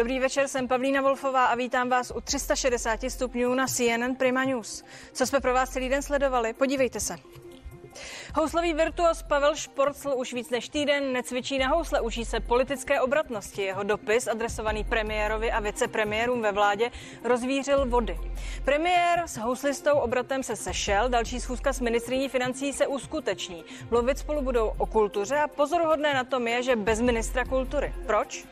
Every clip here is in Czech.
Dobrý večer, jsem Pavlína Wolfová a vítám vás u 360 stupňů na CNN Prima News. Co jsme pro vás celý den sledovali? Podívejte se. Houslový virtuos Pavel Šporcl už víc než týden necvičí na housle, učí se politické obratnosti. Jeho dopis, adresovaný premiérovi a vicepremiérům ve vládě, rozvířil vody. Premiér s houslistou obratem se sešel, další schůzka s ministriní financí se uskuteční. Mluvit spolu budou o kultuře a pozoruhodné na tom je, že bez ministra kultury. Proč?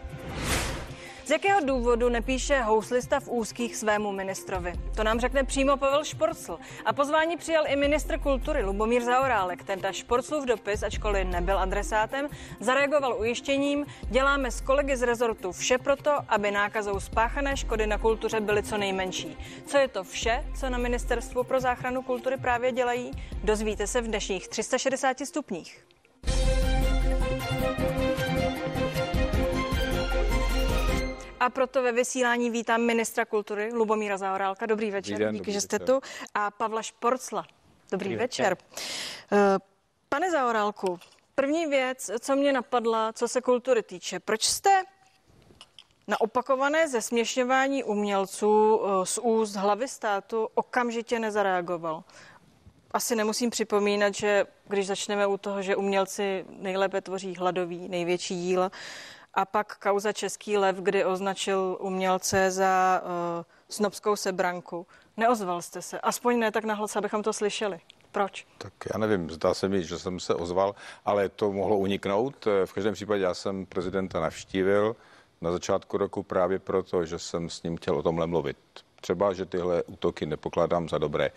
Z jakého důvodu nepíše houslista v úzkých svému ministrovi? To nám řekne přímo Pavel Šporcl. A pozvání přijal i ministr kultury Lubomír Zaorálek. Tenta Šporclův dopis, ačkoliv nebyl adresátem, zareagoval ujištěním, děláme s kolegy z rezortu vše proto, aby nákazou spáchané škody na kultuře byly co nejmenší. Co je to vše, co na Ministerstvu pro záchranu kultury právě dělají? Dozvíte se v dnešních 360 stupních. A proto ve vysílání vítám ministra kultury Lubomíra Zaorálka. Dobrý večer, den, díky, dobrý že jste večer. tu. A Pavla Šporcla. Dobrý, Dobrý večer. Eh, Pane Zaorálku, první věc, co mě napadla, co se kultury týče. Proč jste na opakované zesměšňování umělců eh, z úst hlavy státu okamžitě nezareagoval? Asi nemusím připomínat, že když začneme u toho, že umělci nejlépe tvoří hladový, největší díla, a pak kauza Český lev, kdy označil umělce za uh, snobskou sebranku. Neozval jste se, aspoň ne tak nahlas, abychom to slyšeli. Proč? Tak já nevím, zdá se mi, že jsem se ozval, ale to mohlo uniknout. V každém případě já jsem prezidenta navštívil na začátku roku právě proto, že jsem s ním chtěl o tomhle mluvit. Třeba, že tyhle útoky nepokládám za dobré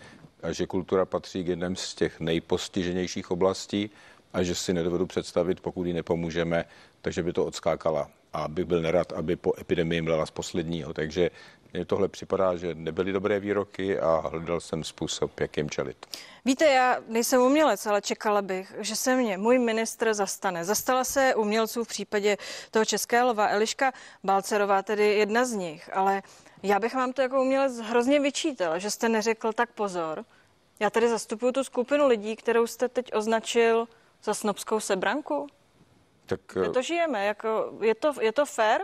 že kultura patří k jedním z těch nejpostiženějších oblastí a že si nedovedu představit, pokud jí nepomůžeme, takže by to odskákala. A bych byl nerad, aby po epidemii mlela z posledního. Takže mně tohle připadá, že nebyly dobré výroky a hledal jsem způsob, jak jim čelit. Víte, já nejsem umělec, ale čekala bych, že se mě můj ministr zastane. Zastala se umělců v případě toho české lova Eliška Balcerová, tedy jedna z nich, ale já bych vám to jako umělec hrozně vyčítal, že jste neřekl tak pozor. Já tady zastupuju tu skupinu lidí, kterou jste teď označil za snobskou sebranku. Tak Kde to žijeme? Jako, je, to, je to fair?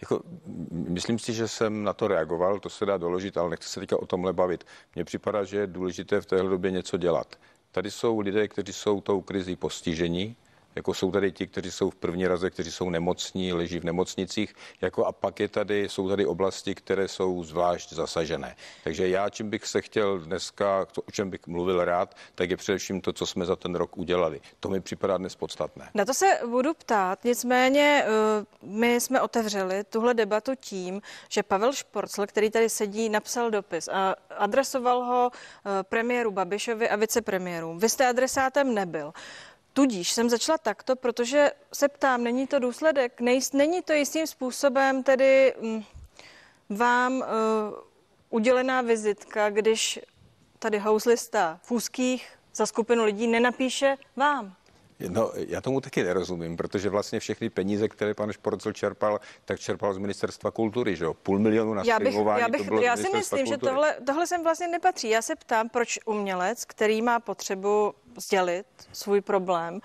Jako, myslím si, že jsem na to reagoval, to se dá doložit, ale nechci se teďka o tomhle bavit. Mně připadá, že je důležité v téhle době něco dělat. Tady jsou lidé, kteří jsou tou krizí postižení, jako jsou tady ti, kteří jsou v první raze, kteří jsou nemocní, leží v nemocnicích, jako a pak je tady, jsou tady oblasti, které jsou zvlášť zasažené. Takže já, čím bych se chtěl dneska, o čem bych mluvil rád, tak je především to, co jsme za ten rok udělali. To mi připadá dnes podstatné. Na to se budu ptát, nicméně eh, my jsme otevřeli tuhle debatu tím, že Pavel Šporcl, který tady sedí, napsal dopis a adresoval ho eh, premiéru Babišovi a vicepremiérům. Vy jste adresátem nebyl. Tudíž jsem začala takto, protože se ptám, není to důsledek, nejist, není to jistým způsobem tedy mm, vám uh, udělená vizitka, když tady houslista v úzkých za skupinu lidí nenapíše vám. No, já tomu taky nerozumím, protože vlastně všechny peníze, které pan Šporcel čerpal, tak čerpal z ministerstva kultury, že jo? Půl milionu na Já, bych, já, to bych, bylo z já si myslím, že kultury. tohle, tohle sem vlastně nepatří. Já se ptám, proč umělec, který má potřebu sdělit svůj problém,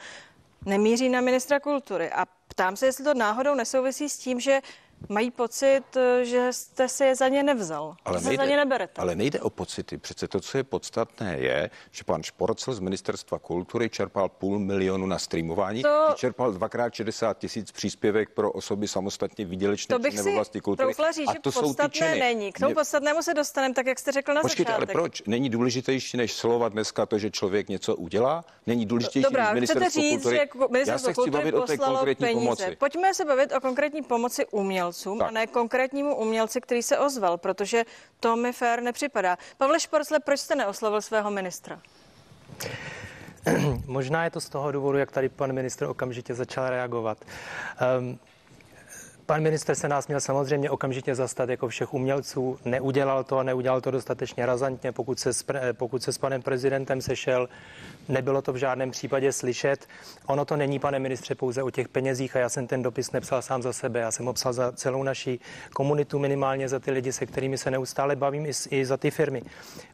nemíří na ministra kultury. A ptám se, jestli to náhodou nesouvisí s tím, že mají pocit, že jste si je za ně nevzal. Ale že se za ně neberete. ale nejde o pocity. Přece to, co je podstatné, je, že pan Šporcel z ministerstva kultury čerpal půl milionu na streamování, To- čerpal dvakrát 60 tisíc příspěvek pro osoby samostatně výdělečné To bych si oblasti kultury. troufla říct, A že to jsou ty podstatné činy. není. K tomu Mě- podstatnému se dostaneme, tak jak jste řekl na Počkejte, ale začátek. proč? Není důležitější než slova dneska to, že člověk něco udělá? Není důležitější Dobrá, než ministerstvo říct, kultury? že ku- Já ministerstvo se chci kultury bavit o té konkrétní peníze. pomoci. Pojďme se bavit o konkrétní pomoci umělcům Tak. a ne konkrétnímu umělci, který se ozval, protože to mi fér nepřipadá. Pavle Šporcle, proč jste neoslovil svého ministra? Možná je to z toho důvodu, jak tady pan ministr okamžitě začal reagovat. Um, Pan minister se nás měl samozřejmě okamžitě zastat jako všech umělců. Neudělal to a neudělal to dostatečně razantně, pokud se, s, pre- pokud se s panem prezidentem sešel. Nebylo to v žádném případě slyšet. Ono to není, pane ministře, pouze o těch penězích a já jsem ten dopis nepsal sám za sebe. Já jsem ho psal za celou naší komunitu, minimálně za ty lidi, se kterými se neustále bavím, i, i za ty firmy.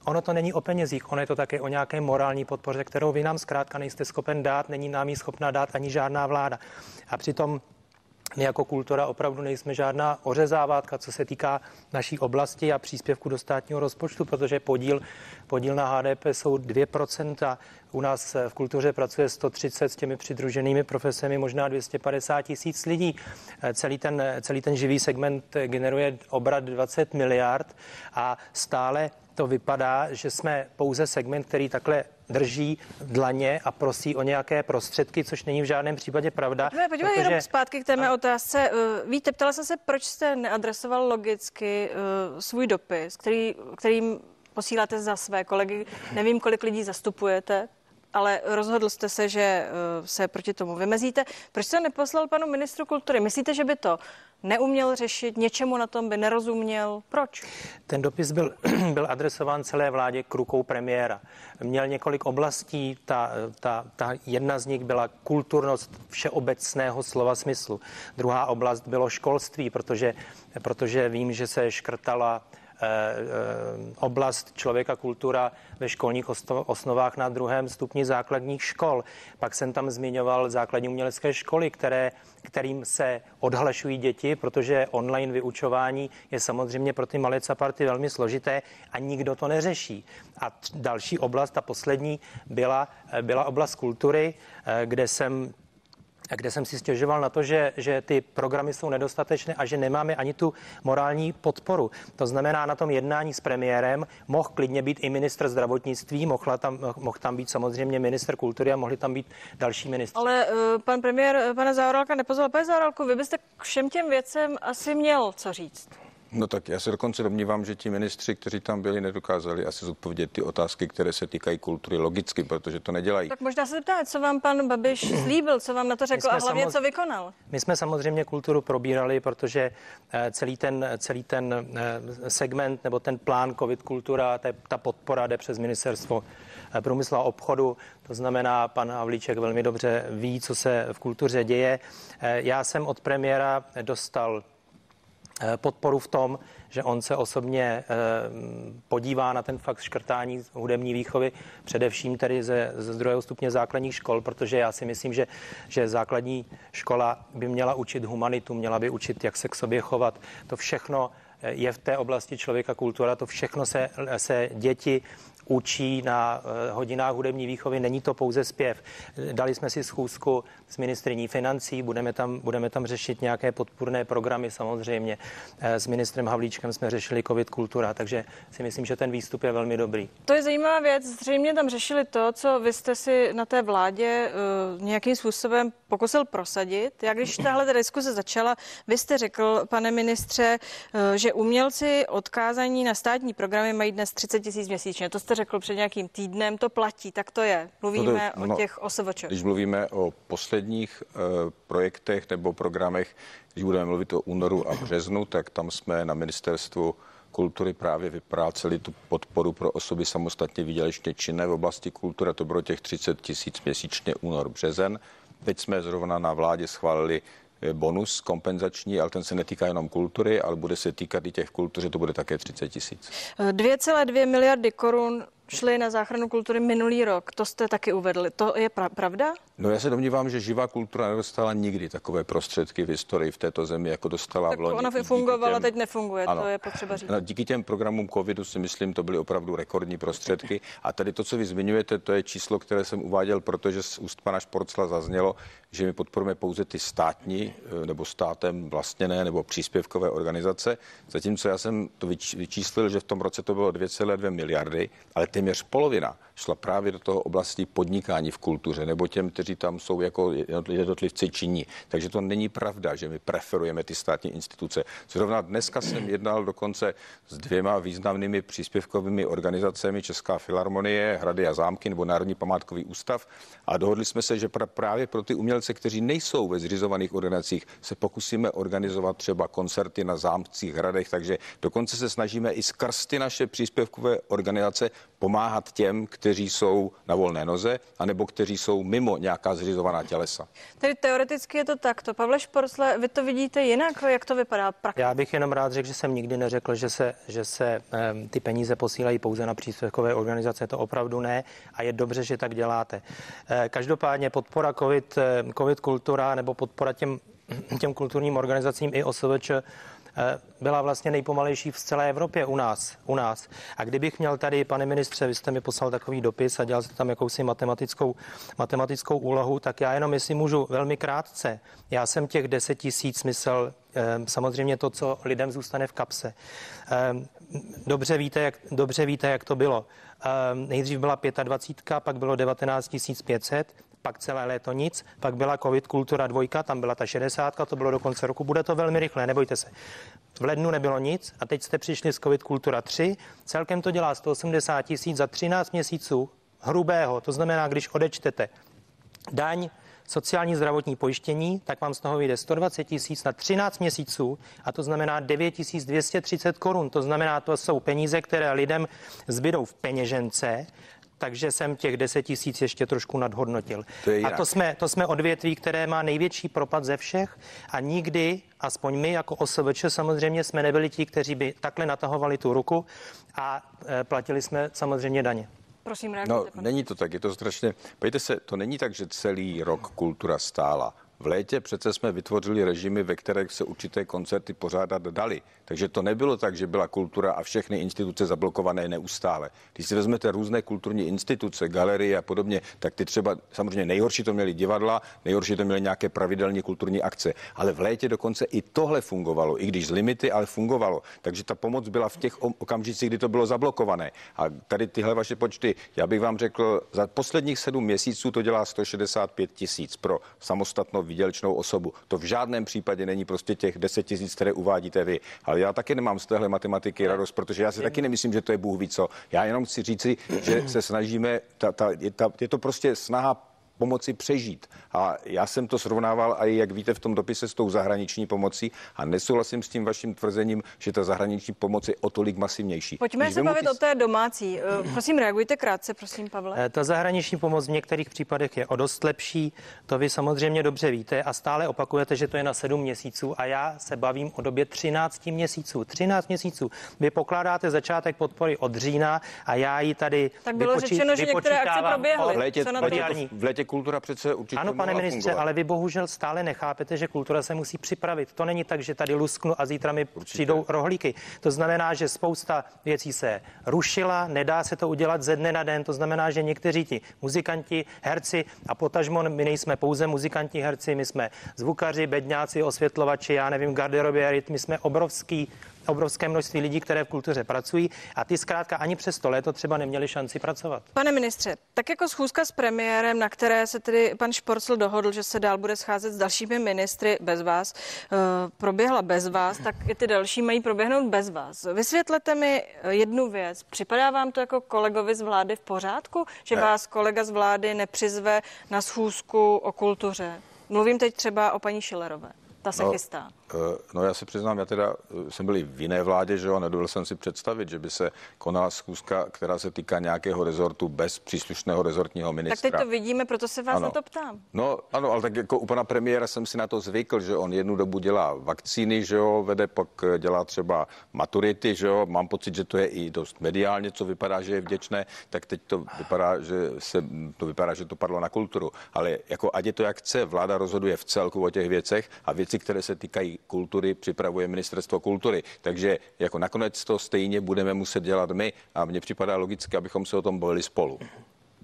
Ono to není o penězích, ono je to také o nějaké morální podpoře, kterou vy nám zkrátka nejste schopen dát, není nám ji schopna dát ani žádná vláda. A přitom my jako kultura opravdu nejsme žádná ořezávátka, co se týká naší oblasti a příspěvku do státního rozpočtu, protože podíl, podíl na HDP jsou 2%. U nás v kultuře pracuje 130 s těmi přidruženými profesemi, možná 250 tisíc lidí. Celý ten, celý ten živý segment generuje obrat 20 miliard a stále to vypadá, že jsme pouze segment, který takhle drží dlaně a prosí o nějaké prostředky, což není v žádném případě pravda. Pojďme, pojďme protože... jenom zpátky k té mé otázce. Eh, víte, ptala jsem se, proč jste neadresoval logicky uh, svůj dopis, který, kterým posíláte za své kolegy. Nevím, kolik lidí zastupujete, ale rozhodl jste se, že uh, se proti tomu vymezíte. Proč jste neposlal panu ministru kultury? Myslíte, že by to neuměl řešit, něčemu na tom by nerozuměl? Proč? Ten dopis byl, byl adresován celé vládě k rukou premiéra. Měl několik oblastí, ta, ta, ta jedna z nich byla kulturnost všeobecného slova smyslu. Druhá oblast bylo školství, protože, protože vím, že se škrtala Eh, eh, oblast člověka kultura ve školních osnovách na druhém stupni základních škol. Pak jsem tam zmiňoval základní umělecké školy, které, kterým se odhlašují děti, protože online vyučování je samozřejmě pro ty malé caparty velmi složité a nikdo to neřeší. A další oblast, ta poslední, byla, eh, byla oblast kultury, kde jsem kde jsem si stěžoval na to, že, že ty programy jsou nedostatečné a že nemáme ani tu morální podporu. To znamená, na tom jednání s premiérem mohl klidně být i ministr zdravotnictví, mohl tam, mohl tam být samozřejmě minister kultury a mohli tam být další ministři. Ale uh, pan premiér, pane Zaorálka, nepozval. Pane Zaorálku, vy byste k všem těm věcem asi měl co říct. No tak já se dokonce domnívám, že ti ministři, kteří tam byli, nedokázali asi zodpovědět ty otázky, které se týkají kultury logicky, protože to nedělají. Tak možná se zeptáte, co vám pan Babiš slíbil, co vám na to řekl a hlavně samoz... co vykonal. My jsme samozřejmě kulturu probírali, protože eh, celý ten, celý ten eh, segment nebo ten plán COVID kultura, ta podpora jde přes ministerstvo eh, průmyslu a obchodu. To znamená, pan Havlíček velmi dobře ví, co se v kultuře děje. Já jsem od premiéra dostal Eh, podporu v tom, že on se osobně eh, podívá na ten fakt škrtání hudební výchovy, především tedy ze, ze druhého stupně základních škol, protože já si myslím, že, že základní škola by měla učit humanitu, měla by učit, jak se k sobě chovat. To všechno eh, je v té oblasti člověka kultura, to všechno se, se děti učí na eh, hodinách hudební výchovy. Není to pouze zpěv. Dali jsme si schůzku s ministriní financí, budeme tam, budeme tam řešit nějaké podpůrné programy samozřejmě. Eh, s ministrem Havlíčkem jsme řešili COVID kultura, takže si myslím, že ten výstup je velmi dobrý. To je zajímavá věc. Zřejmě tam řešili to, co vy jste si na té vládě uh, nějakým způsobem pokusil prosadit. Jak když tahle diskuse začala, vy jste řekl, pane ministře, uh, že umělci odkázaní na státní programy mají dnes 30 tisíc měsíčně. To jste řekl před nějakým týdnem, to platí, tak to je. Mluvíme no to, no, o těch OSVČ. Když mluvíme o posledních uh, projektech nebo programech, když budeme mluvit o únoru a březnu, tak tam jsme na ministerstvu kultury právě vypráceli tu podporu pro osoby samostatně výdělečně činné v oblasti kultury. To bylo těch 30 tisíc měsíčně únor, březen. Teď jsme zrovna na vládě schválili bonus kompenzační, ale ten se netýká jenom kultury, ale bude se týkat i těch kultury, to bude také 30 tisíc. 2,2 miliardy korun šli na záchranu kultury minulý rok. To jste taky uvedli. To je pra- pravda? No já se domnívám, že živá kultura nedostala nikdy takové prostředky v historii v této zemi, jako dostala tak v loni. Ona fungovala, těm... teď nefunguje, ano. to je potřeba říct. No, díky těm programům covidu si myslím, to byly opravdu rekordní prostředky. A tady to, co vy zmiňujete, to je číslo, které jsem uváděl, protože z úst pana Šporcla zaznělo, že my podporujeme pouze ty státní eh, nebo státem vlastněné nebo příspěvkové organizace, zatímco já jsem to vyčíslil, že v tom roce to bylo 2,2 miliardy, ale téměř polovina šla právě do toho oblasti podnikání v kultuře nebo těm, kteří tam jsou jako jednotlivci činní. Takže to není pravda, že my preferujeme ty státní instituce. Zrovna dneska jsem jednal dokonce s dvěma významnými příspěvkovými organizacemi Česká filharmonie, Hrady a zámky nebo Národní památkový ústav a dohodli jsme se, že právě pro ty umělce, kteří nejsou ve zřizovaných organizacích, se pokusíme organizovat třeba koncerty na zámcích, hradech, takže dokonce se snažíme i skrz ty naše příspěvkové organizace pomáhat těm, kteří jsou na volné noze, anebo kteří jsou mimo nějaká zřizovaná tělesa. Tedy teoreticky je to takto. Pavle Šporcle, vy to vidíte jinak? Jak to vypadá prakticky? Já bych jenom rád řekl, že jsem nikdy neřekl, že se, že se um, ty peníze posílají pouze na příspěvkové organizace. To opravdu ne a je dobře, že tak děláte. Uh, každopádně podpora COVID, COVID kultura nebo podpora těm těm kulturním organizacím i OSVČ Eh, byla vlastně nejpomalejší v celé Evropě u nás. U nás. A kdybych měl tady, pane ministře, vy jste mi poslal takový dopis a dělal jste tam jakousi matematickou, matematickou úlohu, tak já jenom, jestli můžu velmi krátce. Já jsem těch 10 tisíc myslel eh, samozřejmě to, co lidem zůstane v kapse. Eh, dobře víte, jak, dobře víte, jak to bylo. Nejdřív byla 25, pak bylo 19 500, pak celé léto nic, pak byla covid kultura dvojka, tam byla ta 60, to bylo do konce roku, bude to velmi rychle, nebojte se. V lednu nebylo nic a teď jste přišli z covid kultura 3, celkem to dělá 180 tisíc za 13 měsíců hrubého, to znamená, když odečtete daň, sociální zdravotní pojištění, tak vám z toho vyjde 120 tisíc na 13 měsíců a to znamená 9 230 korun. To znamená, to jsou peníze, které lidem zbydou v peněžence takže jsem těch 10 tisíc ještě trošku nadhodnotil. To a to jsme, to jsme odvětví, které má největší propad ze všech a nikdy, aspoň my jako OSVČ samozřejmě jsme nebyli ti, kteří by takhle natahovali tu ruku a e, platili jsme samozřejmě daně. Prosím, No, není to tak, je to strašně... Pojďte se, to není tak, že celý rok kultura stála. V létě přece jsme vytvořili režimy, ve kterých se určité koncerty pořádat dali. Takže to nebylo tak, že byla kultura a všechny instituce zablokované neustále. Když si vezmete různé kulturní instituce, galerie a podobně, tak ty třeba samozřejmě nejhorší to měly divadla, nejhorší to měly nějaké pravidelné kulturní akce. Ale v létě dokonce i tohle fungovalo, i když z limity, ale fungovalo. Takže ta pomoc byla v těch okamžicích, kdy to bylo zablokované. A tady tyhle vaše počty, já bych vám řekl, za posledních sedm měsíců to dělá 165 tisíc pro samostatnou výdělečnou osobu. To v žádném případě není prostě těch 10 tisíc, které uvádíte vy. Ale já taky nemám z téhle matematiky radost, protože já si taky nemyslím, že to je Bůh ví co. Já jenom chci říci, že se snažíme, ta, ta, je, ta, je to prostě snaha pomoci přežít. A já jsem to srovnával i, jak víte, v tom dopise s tou zahraniční pomocí a nesouhlasím s tím vaším tvrzením, že ta zahraniční pomoc je o tolik masivnější. Pojďme Když se bavit ty... o té domácí. Eh, prosím, reagujte krátce, prosím, Pavle. Eh, ta zahraniční pomoc v některých případech je o dost lepší, to vy samozřejmě dobře víte a stále opakujete, že to je na 7 měsíců a já se bavím o době 13 měsíců. 13 měsíců. Vy pokládáte začátek podpory od října a já ji tady Tak bylo vypočí... řečeno, že některé akce proběhly. V létě, v létě kultura přece určitě Ano, pane ministře, fungovat. ale vy bohužel stále nechápete, že kultura se musí připravit. To není tak, že tady lusknu a zítra mi určitě. přijdou rohlíky. To znamená, že spousta věcí se rušila, nedá se to udělat ze dne na den. To znamená, že někteří ti muzikanti, herci a potažmo my nejsme pouze muzikanti, herci, my jsme zvukaři, bedňáci, osvětlovači, já nevím, garderobě, my jsme obrovský obrovské množství lidí, které v kultuře pracují a ty zkrátka ani přes to léto třeba neměli šanci pracovat. Pane ministře, tak jako schůzka s premiérem, na které se tedy pan Šporcl dohodl, že se dál bude scházet s dalšími ministry bez vás, uh, proběhla bez vás, tak i ty další mají proběhnout bez vás. Vysvětlete mi jednu věc. Připadá vám to jako kolegovi z vlády v pořádku, že ne. vás kolega z vlády nepřizve na schůzku o kultuře? Mluvím teď třeba o paní Šilerové. Ta se no, chystá. Eh, no já se přiznám, já teda eh, jsem byl v jiné vládě, že jo, nedovedl jsem si představit, že by se konala schůzka, která se týká nějakého rezortu bez příslušného rezortního ministra. Tak teď to vidíme, proto se vás ano. na to ptám. No ano, ale tak jako u pana premiéra jsem si na to zvykl, že on jednu dobu dělá vakcíny, že jo, vede, pak eh, dělá třeba maturity, že jo, mám pocit, že to je i dost mediálně, co vypadá, že je vděčné, tak teď to vypadá, že se, to vypadá, že to padlo na kulturu. Ale jako ať je to jak chce, vláda rozhoduje v celku o těch věcech a věci, které se týkají kultury připravuje ministerstvo kultury. Takže jako nakonec to stejně budeme muset dělat my a mně připadá logické, abychom se o tom bavili spolu.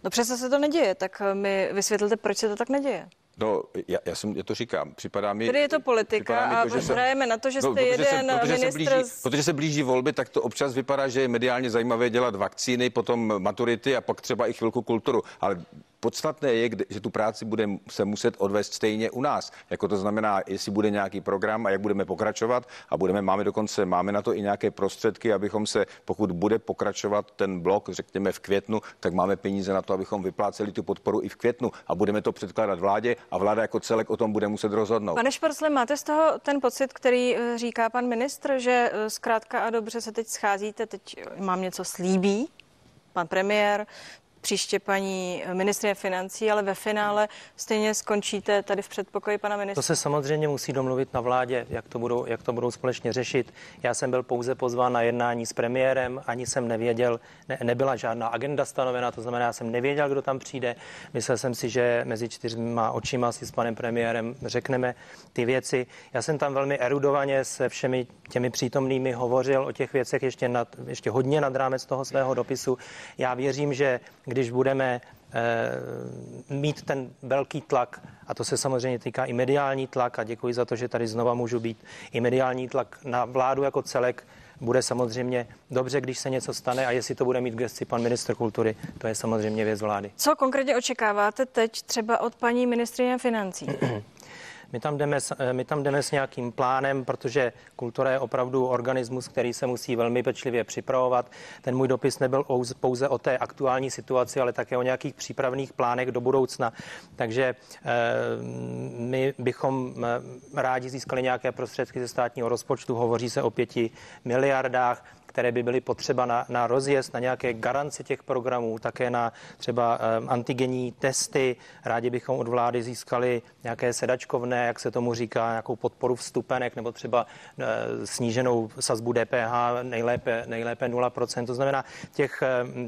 No přece se to neděje, tak mi vysvětlete, proč se to tak neděje. No, já, já, jsem, já to říkám, připadá mi... Tedy je to politika a to, hrajeme na to, že no, jste jeden se, protože ministr... Se blíží, protože se blíží volby, tak to občas vypadá, že je mediálně zajímavé dělat vakcíny, potom maturity a pak třeba i chvilku kulturu. Ale Podstatné je, že tu práci bude se muset odvést stejně u nás. Jako to znamená, jestli bude nějaký program a jak budeme pokračovat a budeme, máme dokonce, máme na to i nějaké prostředky, abychom se, pokud bude pokračovat ten blok, řekněme v květnu, tak máme peníze na to, abychom vypláceli tu podporu i v květnu a budeme to předkládat vládě a vláda jako celek o tom bude muset rozhodnout. Pane Šporcle, máte z toho ten pocit, který eh, říká pan ministr, že eh, zkrátka a dobře se teď scházíte, teď mám něco slíbí, pan premiér, příště paní ministrině financí, ale ve finále stejně skončíte tady v předpokoji pana ministra. To se samozřejmě musí domluvit na vládě, jak to budou, jak to budou společně řešit. Já jsem byl pouze pozván na jednání s premiérem, ani jsem nevěděl, ne, nebyla žádná agenda stanovena, to znamená, já jsem nevěděl, kdo tam přijde. Myslel jsem si, že mezi čtyřma očima si s panem premiérem řekneme ty věci. Já jsem tam velmi erudovaně se všemi těmi přítomnými hovořil o těch věcech ještě, nad, ještě hodně nad rámec toho svého dopisu. Já věřím, že když budeme eh, mít ten velký tlak, a to se samozřejmě týká i mediální tlak, a děkuji za to, že tady znova můžu být, i mediální tlak na vládu jako celek, bude samozřejmě dobře, když se něco stane a jestli to bude mít gesci pan ministr kultury, to je samozřejmě věc vlády. Co konkrétně očekáváte teď třeba od paní ministrině financí? My tam, jdeme, eh, my tam jdeme s nějakým plánem, protože kultura je opravdu organismus, který se musí velmi pečlivě připravovat. Ten můj dopis nebyl pouze o té aktuální situaci, ale také o nějakých přípravných plánech do budoucna. Takže eh, my bychom eh, rádi získali nějaké prostředky ze státního rozpočtu. Hovoří se o pěti miliardách které by byly potřeba na, na rozjezd, na nějaké garance těch programů, také na třeba um, antigenní testy. Rádi bychom od vlády získali nějaké sedačkovné, jak se tomu říká, nějakou podporu vstupenek nebo třeba uh, sníženou sazbu DPH, nejlépe, nejlépe 0%. To znamená těch,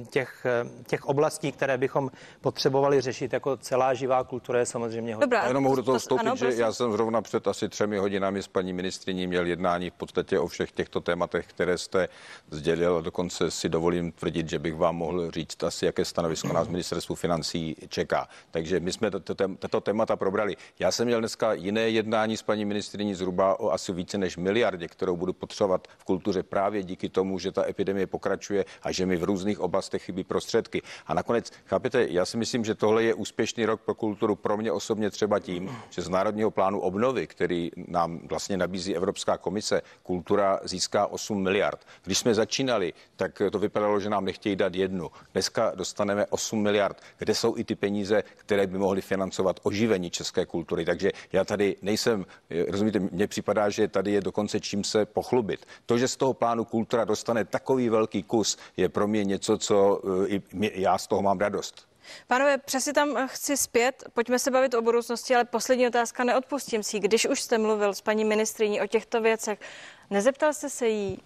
těch, těch oblastí, které bychom potřebovali řešit jako celá živá kultura je samozřejmě hodně. Dobrá, jenom mohu do toho vstoupit, ano, že já jsem zrovna před asi třemi hodinami s paní ministriní měl jednání v podstatě o všech těchto tématech, které jste sdělil. Dokonce si dovolím tvrdit, že bych vám mohl říct asi, jaké stanovisko nás ministerstvu financí čeká. Takže my jsme tato témata probrali. Já jsem měl dneska jiné jednání s paní ministriní zhruba o asi více než miliardě, kterou budu potřebovat v kultuře právě díky tomu, že ta epidemie pokračuje a že mi v různých oblastech chybí prostředky. A nakonec, chápete, já si myslím, že tohle je úspěšný rok pro kulturu pro mě osobně třeba tím, že z Národního plánu obnovy, který nám vlastně nabízí Evropská komise, kultura získá 8 miliard. Když jsme začínali, tak to vypadalo, že nám nechtějí dát jednu. Dneska dostaneme 8 miliard, kde jsou i ty peníze, které by mohly financovat oživení české kultury. Takže já tady nejsem, rozumíte, mně připadá, že tady je dokonce čím se pochlubit. To, že z toho plánu kultura dostane takový velký kus, je pro mě něco, co eh, i já z toho mám radost. Pánové, přesně tam chci zpět, pojďme se bavit o budoucnosti, ale poslední otázka, neodpustím si. Když už jste mluvil s paní ministriní o těchto věcech, nezeptal jste se jí,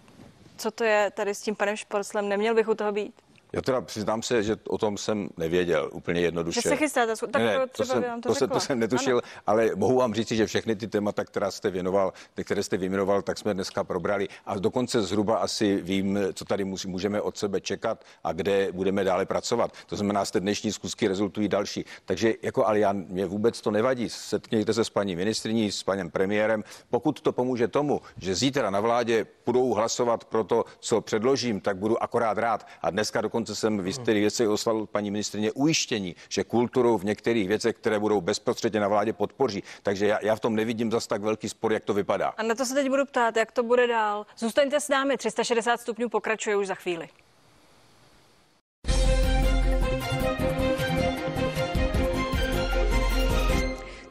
co to je tady s tím panem Šporclem, neměl bych u toho být? Já teda přiznám se, že o tom jsem nevěděl úplně jednoduše. Že se chystáte, tak ne, to, jsem, to, to, se, to jsem netušil, ano. ale mohu vám říct, že všechny ty témata, která jste věnoval, které jste vyjmenoval, tak jsme dneska probrali a dokonce zhruba asi vím, co tady musí, můžeme od sebe čekat a kde budeme dále pracovat. To znamená, z té dnešní zkusky rezultují další. Takže jako ale já, mě vůbec to nevadí. Setkněte se s paní ministriní, s panem premiérem. Pokud to pomůže tomu, že zítra na vládě budou hlasovat pro to, co předložím, tak budu akorát rád. A dneska dokonce dokonce jsem v některých věcech oslal paní ministrině ujištění, že kulturu v některých věcech, které budou bezprostředně na vládě podpoří. Takže já, já v tom nevidím zas tak velký spor, jak to vypadá. A na to se teď budu ptát, jak to bude dál. Zůstaňte s námi, 360 stupňů pokračuje už za chvíli.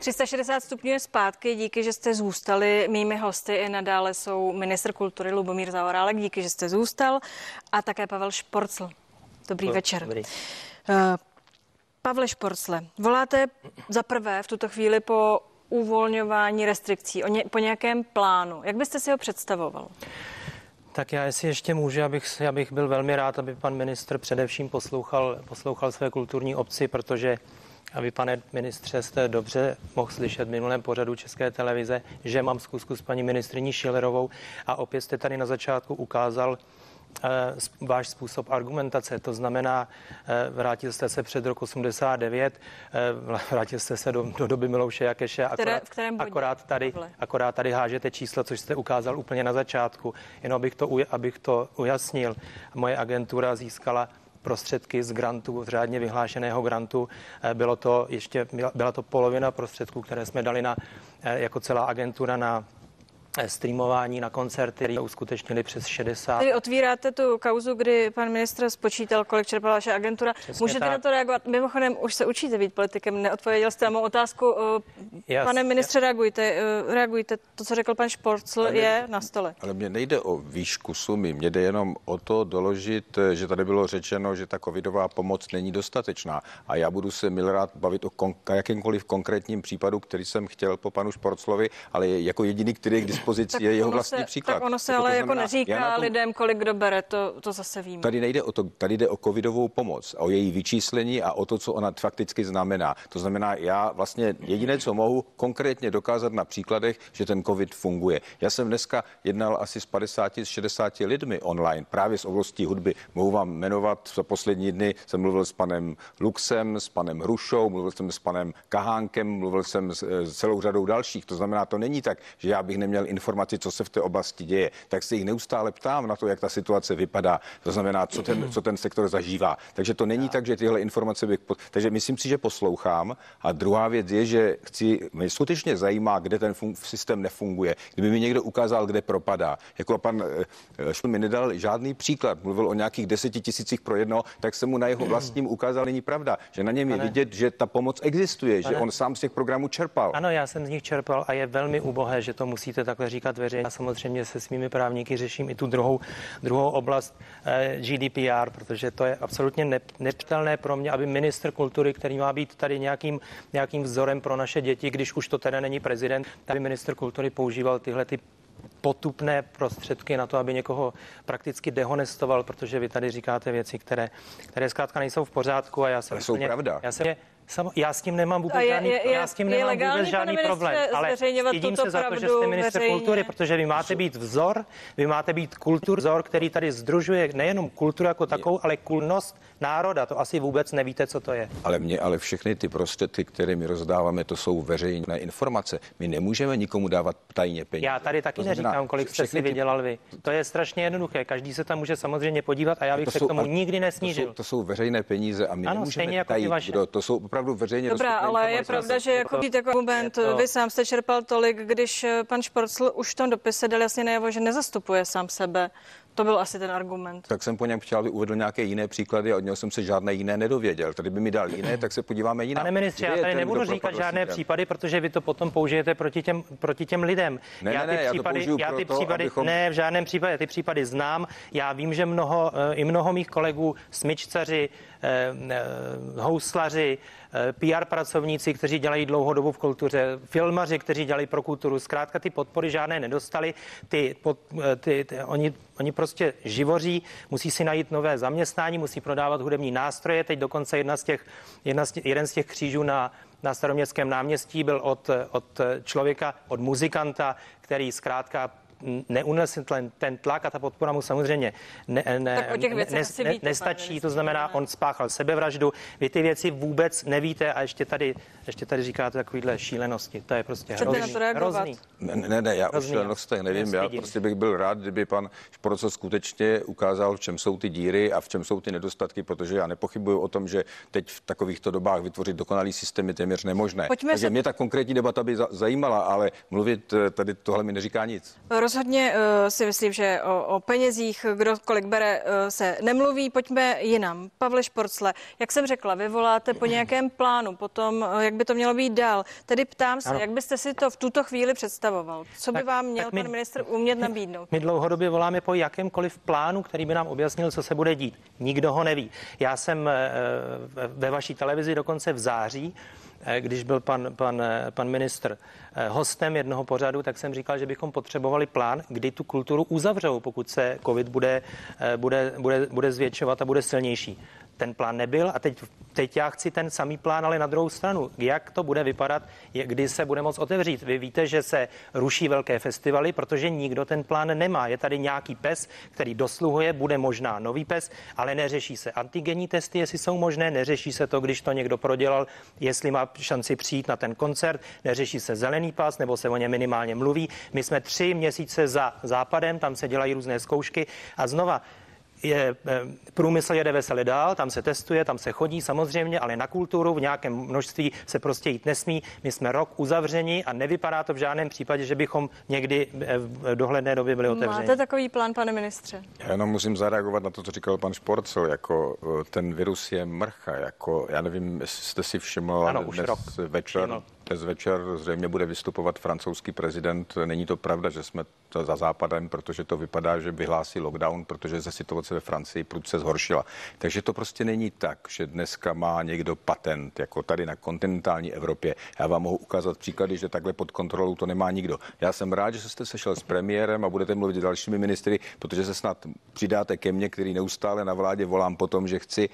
360 stupňů je zpátky, díky, že jste zůstali. Mými hosty i nadále jsou ministr kultury Lubomír Zaorálek, díky, že jste zůstal, a také Pavel Šporcl. Dobrý no, večer. Dobrý. Uh, Pavle Šporcle, voláte za prvé v tuto chvíli po uvolňování restrikcí, o ně, po nějakém plánu. Jak byste si ho představoval? Tak já jestli ještě můžu, abych, abych byl velmi rád, aby pan ministr především poslouchal, poslouchal své kulturní obci, protože a vy, pane ministře, jste dobře mohl slyšet v minulém pořadu České televize, že mám zkusku s paní ministriní Šilerovou a opět jste tady na začátku ukázal, Eh, váš způsob argumentace. To znamená, eh, vrátil jste se před rok 89, eh, vrátil jste se do, do doby Milouše Jakeše, akorát, akorát, tady, akorát tady hážete číslo, což jste ukázal úplně na začátku. Jenom abych to, abych to ujasnil, moje agentura získala prostředky z grantu, z řádně vyhlášeného grantu. Bylo to ještě, byla to polovina prostředků, které jsme dali na, jako celá agentura na Eh, streamování na koncerty, které uskutečnili přes 60. Tedy otvíráte tu kauzu, kdy pan ministr spočítal, kolik čerpala vaše agentura. Přesně Můžete tak. na to reagovat? Mimochodem, už se učíte být politikem, neodpověděl jste na mou otázku. Jas, Pane ministře, jas. reagujte, eh, reagujte. To, co řekl pan Šporcl, ale je na stole. Ale mně nejde o výšku sumy, mně jde jenom o to doložit, eh, že tady bylo řečeno, že ta covidová pomoc není dostatečná. A já budu se mil rád bavit o kon- jakýmkoliv konkrétním případu, který jsem chtěl po panu Šporclovi, ale jako jediný, který k dispozici tak je jeho vlastní se, příklad. Tak ono se jako ale jako neříká tom, lidem, kolik kdo bere, to, to zase víme. Tady nejde o to, tady jde o covidovou pomoc, o její vyčíslení a o to, co ona fakticky znamená. To znamená, já vlastně jediné, co mohu konkrétně dokázat na příkladech, že ten covid funguje. Já jsem dneska jednal asi s 50, 60 lidmi online, právě z oblasti hudby. Mohu vám jmenovat, za poslední dny jsem mluvil s panem Luxem, s panem Hrušou, mluvil jsem s panem Kahánkem, mluvil jsem s, s celou řadou dalších. To znamená, to není tak, že já bych neměl informaci, co se v té oblasti děje, tak se jich neustále ptám na to, jak ta situace vypadá. To znamená, co ten, co ten sektor zažívá. Takže to není tak, že tyhle informace bych. Takže myslím si, že poslouchám. A druhá věc je, že chci, mě skutečně zajímá, kde ten fun- systém nefunguje. Kdyby mi někdo ukázal, kde propadá. Jako pan eh, Šul mi nedal žádný příklad, mluvil o nějakých deseti tisících pro jedno, tak jsem mu na jeho vlastním ukázal, není pravda, že na něm je vidět, že ta pomoc existuje, že on sám z těch programů čerpal. Ano, já jsem z nich čerpal a je velmi ubohé, že to musíte takhle říkat veřejně. Já samozřejmě se svými právníky řeším i tu druhou, druhou oblast eh, GDPR, protože to je absolutně ne, nepřitelné pro mě, aby minister kultury, který má být tady nějakým, nějakým vzorem pro naše děti, když už to teda není prezident, aby minister kultury používal tyhle ty potupné prostředky na to, aby někoho prakticky dehonestoval, protože vy tady říkáte věci, které, které zkrátka nejsou v pořádku a já jsem... jsou pravda. Já jsem, Samo, já s tím nemám vůbec je, žádný, je, je, já s tím nemám legální, vůbec žádný problém, ale stydím se za to, že jste minister veřejně. kultury, protože vy máte být vzor, vy máte být kultur, vzor, který tady združuje nejenom kulturu jako takovou, ale kulnost národa. To asi vůbec nevíte, co to je. Ale mě, ale všechny ty prostředky, které my rozdáváme, to jsou veřejné informace. My nemůžeme nikomu dávat tajně peníze. Já tady taky neříkám, kolik jste si vydělal vy. To je strašně jednoduché. Každý se tam může samozřejmě podívat a já bych to se jsou, k tomu nikdy nesnížil. To jsou, to jsou veřejné peníze a my ano, nemůžeme jako tajit, kdo, to jsou opravdu veřejně Dobrá, ale je pravda, že jako být jako argument, to... vy sám jste čerpal tolik, když pan Šporcl už v tom dopise dal jasně najevo, že nezastupuje sám sebe. To byl asi ten argument. Tak jsem po něm chtěl, aby uvedl nějaké jiné příklady a od něho jsem se žádné jiné nedověděl. Tady by mi dal jiné, tak se podíváme jinak. Pane ministře, já tady nebudu říkat žádné případy, protože vy to potom použijete proti těm, proti těm lidem. Ne, já ty ne, případy, já, já ty případy, abychom... ne, v žádném případě, ty případy znám. Já vím, že mnoho, eh, i mnoho mých kolegů, smyčcaři, eh, eh, houslaři, PR pracovníci, kteří dělají dlouhodobu v kultuře, filmaři, kteří dělají pro kulturu, zkrátka ty podpory žádné nedostali. Ty, pod, ty, ty, oni, oni prostě živoří, musí si najít nové zaměstnání, musí prodávat hudební nástroje. Teď dokonce jedna z těch, jedna z jeden z těch křížů na na staroměstském náměstí byl od, od člověka, od muzikanta, který zkrátka neunesl ten, ten tlak a ta podpora mu samozřejmě ne, ne, tak o těch ne, ne, víte, nestačí, to znamená, on spáchal sebevraždu. Vy ty věci vůbec nevíte a ještě tady, ještě tady říkáte takovýhle šílenosti. To je prostě hrozný. hrozný. Ne, ne, ne, já hrozný. o šílenostech nevím. Já prostě bych byl rád, kdyby pan Šporco skutečně ukázal, v čem jsou ty díry a v čem jsou ty nedostatky, protože já nepochybuju o tom, že teď v takovýchto dobách vytvořit dokonalý systém je téměř nemožné. Pojďme Takže se... mě ta konkrétní debata by zajímala, ale mluvit eh, tady tohle mi neříká nic. Rozhodně uh, si myslím, že o, o penězích, kdo kolik bere, uh, se nemluví. Pojďme jinam. Pavle Šporcle, jak jsem řekla, vy voláte po nějakém plánu, potom, uh, jak by to mělo být dál. Tedy ptám se, ano. jak byste si to v tuto chvíli představoval? Co by tak, vám měl my, pan ministr umět nabídnout? My dlouhodobě voláme po jakémkoliv plánu, který by nám objasnil, co se bude dít. Nikdo ho neví. Já jsem ve vaší televizi dokonce v září když byl pan, pan, eh, pan ministr eh, hostem jednoho pořadu, tak jsem říkal, že bychom potřebovali plán, kdy tu kulturu uzavřou, pokud se COVID bude, bude, bude, bude zvětšovat a bude silnější ten plán nebyl a teď, teď já chci ten samý plán, ale na druhou stranu. Jak to bude vypadat, kdy se bude moc otevřít? Vy víte, že se ruší velké festivaly, protože nikdo ten plán nemá. Je tady nějaký pes, který dosluhuje, bude možná nový pes, ale neřeší se antigenní testy, jestli jsou možné, neřeší se to, když to někdo prodělal, jestli má šanci přijít na ten koncert, neřeší se zelený pas, nebo se o ně minimálně mluví. My jsme tři měsíce za západem, tam se dělají různé zkoušky a znova je, eh, průmysl jede veselé dál, tam se testuje, tam se chodí samozřejmě, ale na kulturu v nějakém množství se prostě jít nesmí. My jsme rok uzavřeni a nevypadá to v žádném případě, že bychom někdy eh, v dohledné době byli otevřeni. Máte takový plán, pane ministře? Já jenom musím zareagovat na to, co říkal pan Šporcel, jako eh, ten virus je mrcha, jako já nevím, jestli jste si všiml, ano, dnes rok večer, všiml. Dnes večer zřejmě bude vystupovat francouzský prezident. Není to pravda, že jsme za západem, protože to vypadá, že vyhlásí lockdown, protože ze situace ve Francii prudce zhoršila. Takže to prostě není tak, že dneska má někdo patent, jako tady na kontinentální Evropě. Já vám mohu ukázat příklady, že takhle pod kontrolou to nemá nikdo. Já jsem rád, že jste sešel s premiérem a budete mluvit s dalšími ministry, protože se snad přidáte ke mně, který neustále na vládě volám po tom, že chci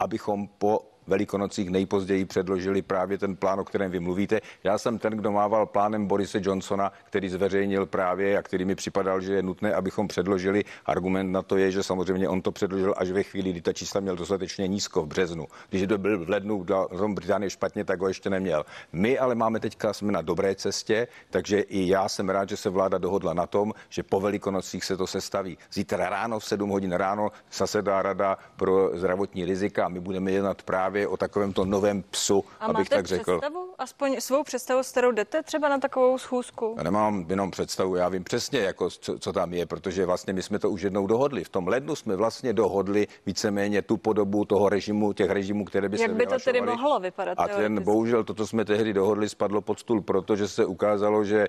abychom po Velikonocích nejpozději předložili právě ten plán, o kterém vy mluvíte. Já jsem ten, kdo mával plánem Borise Johnsona, který zveřejnil právě a který mi připadal, že je nutné, abychom předložili. Argument na to je, že samozřejmě on to předložil až ve chvíli, kdy ta čísla měl dostatečně nízko v březnu. Když to byl v lednu v Británie špatně, tak ho ještě neměl. My ale máme teďka, jsme na dobré cestě, takže i já jsem rád, že se vláda dohodla na tom, že po Velikonocích se to sestaví. Zítra ráno v 7 hodin ráno zasedá rada pro zdravotní rizika a my budeme jednat právě právě o takovémto novém psu, a abych tak řekl. Představu, aspoň svou představu, s kterou jdete třeba na takovou schůzku? Já nemám jenom představu, já vím přesně, jako, co, co tam je, protože vlastně my jsme to už jednou dohodli. V tom lednu jsme vlastně dohodli víceméně tu podobu toho režimu, těch režimů, které by Jak se by to tedy mohlo vypadat? A ten bohužel to, co jsme tehdy dohodli, spadlo pod stůl, protože se ukázalo, že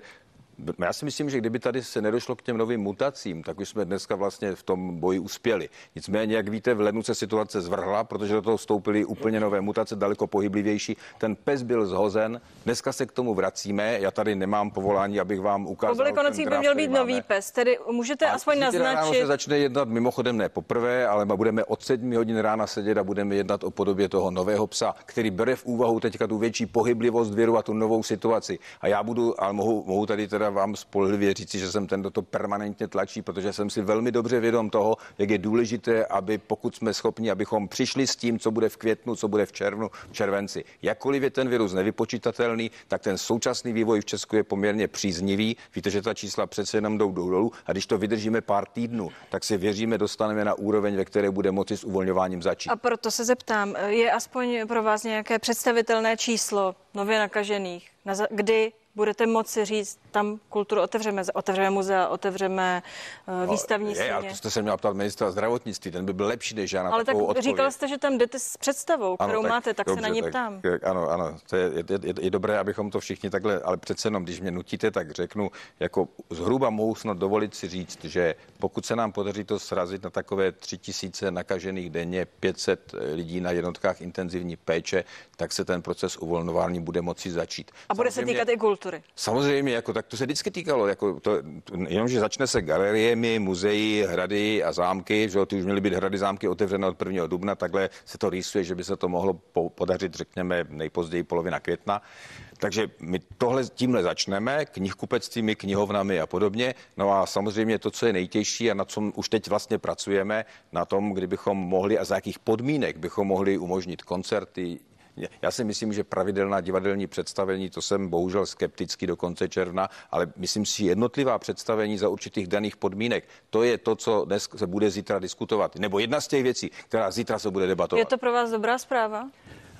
já si myslím, že kdyby tady se nedošlo k těm novým mutacím, tak už jsme dneska vlastně v tom boji uspěli. Nicméně, jak víte, v lednu se situace zvrhla, protože do toho vstoupily úplně nové mutace, daleko pohyblivější. Ten pes byl zhozen, dneska se k tomu vracíme. Já tady nemám povolání, abych vám ukázal. Po Velikonocích by měl být nový pes, tedy můžete a aspoň naznačit. Ráno se začne jednat mimochodem ne poprvé, ale budeme od 7 hodin rána sedět a budeme jednat o podobě toho nového psa, který bere v úvahu teďka tu větší pohyblivost věru a tu novou situaci. A já budu, ale mohu, mohu tady teda vám spolehlivě říci, že jsem ten, kdo to permanentně tlačí, protože jsem si velmi dobře vědom toho, jak je důležité, aby pokud jsme schopni, abychom přišli s tím, co bude v květnu, co bude v červnu, v červenci. Jakkoliv je ten virus nevypočítatelný, tak ten současný vývoj v Česku je poměrně příznivý. Víte, že ta čísla přece jenom jdou dolů a když to vydržíme pár týdnů, tak si věříme, dostaneme na úroveň, ve které bude moci s uvolňováním začít. A proto se zeptám, je aspoň pro vás nějaké představitelné číslo nově nakažených, kdy budete moci říct, tam kulturu otevřeme, otevřeme muzea, otevřeme uh, výstavní no, síně. Ale to jste se měl ptát ministra zdravotnictví, ten by byl lepší než já na Ale tak odpověď. říkal jste, že tam jdete s představou, kterou ano, tak, máte, tak dobře, se na ní ptám. Tak, ano, ano, to je, je, je, je, dobré, abychom to všichni takhle, ale přece jenom, když mě nutíte, tak řeknu, jako zhruba mohu snad dovolit si říct, že pokud se nám podaří to srazit na takové tři tisíce nakažených denně, 500 lidí na jednotkách intenzivní péče, tak se ten proces uvolňování bude moci začít. A bude Samozřejmě, se týkat i kultury. Samozřejmě, jako tak to se vždycky týkalo, jako to, jenom, že začne se galeriemi, muzeí, hrady a zámky, že ty už měly být hrady, zámky otevřené od 1. dubna, takhle se to rýsuje, že by se to mohlo podařit, řekněme, nejpozději polovina května. Takže my tohle tímhle začneme, knihkupectvími, knihovnami a podobně. No a samozřejmě to, co je nejtěžší a na čem už teď vlastně pracujeme, na tom, kdybychom mohli a za jakých podmínek bychom mohli umožnit koncerty, já si myslím, že pravidelná divadelní představení, to jsem bohužel skeptický do konce června, ale myslím si jednotlivá představení za určitých daných podmínek, to je to, co dnes se bude zítra diskutovat. Nebo jedna z těch věcí, která zítra se bude debatovat. Je to pro vás dobrá zpráva?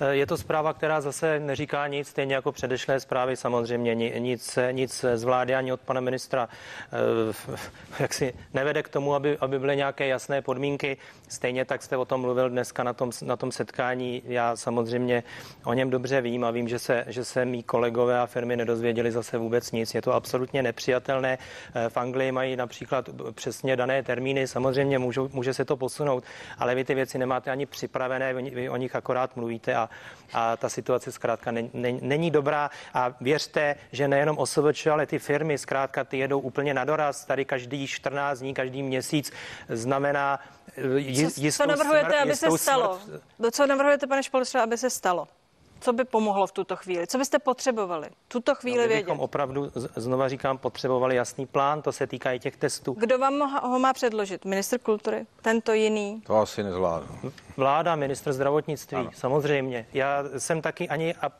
Eh, je to zpráva, která zase neříká nic, stejně jako předešlé zprávy samozřejmě nic, nic z vlády ani od pana ministra eh, jak si nevede k tomu, aby, aby byly nějaké jasné podmínky. Stejně tak jste o tom mluvil dneska na tom, na tom setkání. Já samozřejmě o něm dobře vím a vím, že se, že se mý kolegové a firmy nedozvěděli zase vůbec nic. Je to absolutně nepřijatelné. Eh, v Anglii mají například přesně dané termíny. Samozřejmě můžou, může se to posunout, ale vy ty věci nemáte ani připravené, vy o nich akorát mluvíte a, a ta situace zkrátka ne, ne, není dobrá. A věřte, že nejenom OSVČ, ale ty firmy zkrátka ty jedou úplně na doraz. Tady každý 14 dní, každý měsíc znamená co, co navrhujete, smrt, aby se stalo? Smrt. Co navrhujete, pane Špolstra, aby se stalo? Co by pomohlo v tuto chvíli? Co byste potřebovali tuto chvíli no, vědět? opravdu, znova říkám, potřebovali jasný plán, to se týká i těch testů. Kdo vám ho má předložit? Minister kultury? Tento jiný? To asi nezvládnu. Vláda, minister zdravotnictví, ano. samozřejmě. Já jsem taky ani, a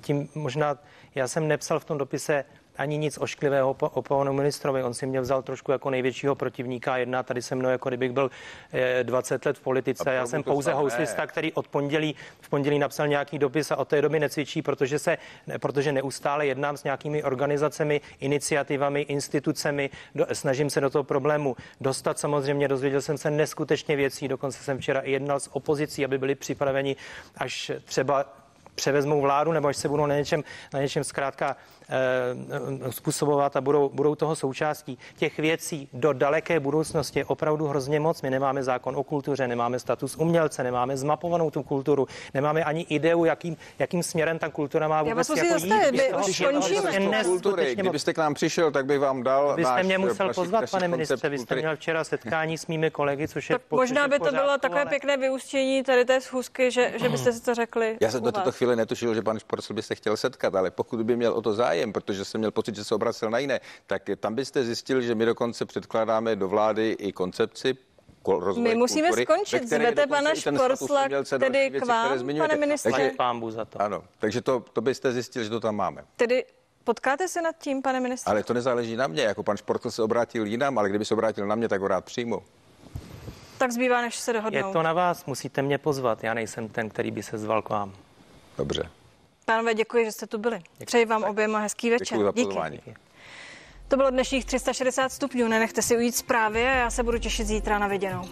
tím možná, já jsem nepsal v tom dopise ani nic ošklivého po- o panu ministrovi. On si mě vzal trošku jako největšího protivníka a jedná tady se mnou, jako kdybych byl eh, 20 let v politice. Já jsem pouze houslista, který od pondělí v pondělí napsal nějaký dopis a od té doby necvičí, protože se, protože neustále jednám s nějakými organizacemi, iniciativami, institucemi, do, snažím se do toho problému dostat. Samozřejmě dozvěděl jsem se neskutečně věcí, dokonce jsem včera i jednal s opozicí, aby byli připraveni, až třeba převezmou vládu nebo až se budou na něčem, na něčem zkrátka eh, způsobovat a budou, budou toho součástí. Těch věcí do daleké budoucnosti je opravdu hrozně moc. My nemáme zákon o kultuře, nemáme status umělce, nemáme zmapovanou tu kulturu, nemáme ani ideu, jakým, jakým směrem ta kultura má vůbec vás musím jako jít. my už končíme. kultury. Kdybyste k nám přišel, tak bych vám dal Vy jste mě musel naši- pozvat, naši pane ministře, vy jste měl včera setkání s mými kolegy, což je Tak po- možná by to pořádku, bylo takové ale- pěkné vyústění tady té schůzky, že, že byste si to řekli. Já jsem do této vás. chvíli netušil, že pan Šporcel by se chtěl setkat, ale pokud by měl o to zájem, protože jsem měl pocit, že se obracel na jiné, tak tam byste zjistil, že my dokonce předkládáme do vlády i koncepci My musíme kultury, skončit. je Zvete pana Šporcla tedy k věci, vám, zmiňujete. pane ministře? Takže, pánbu za to. ano, takže to, to byste zjistil, že to tam máme. Tedy potkáte se nad tím, pane ministře? Ale to nezáleží na mě, jako pan Športl se obrátil jinam, ale kdyby se obrátil na mě, tak ho rád přijmu. Tak zbývá, než se Je dohodnou. to na vás, musíte mě pozvat. Já nejsem ten, který by se zval k vám. Dobře. Pánové, děkuji, že jste tu byli. Přeji vám oběma hezký večer. Děkuji za Díky. pozvání. To bylo dnešních 360 stupňů. Nenechte si ujít zprávy a já se budu těšit zítra na viděnou.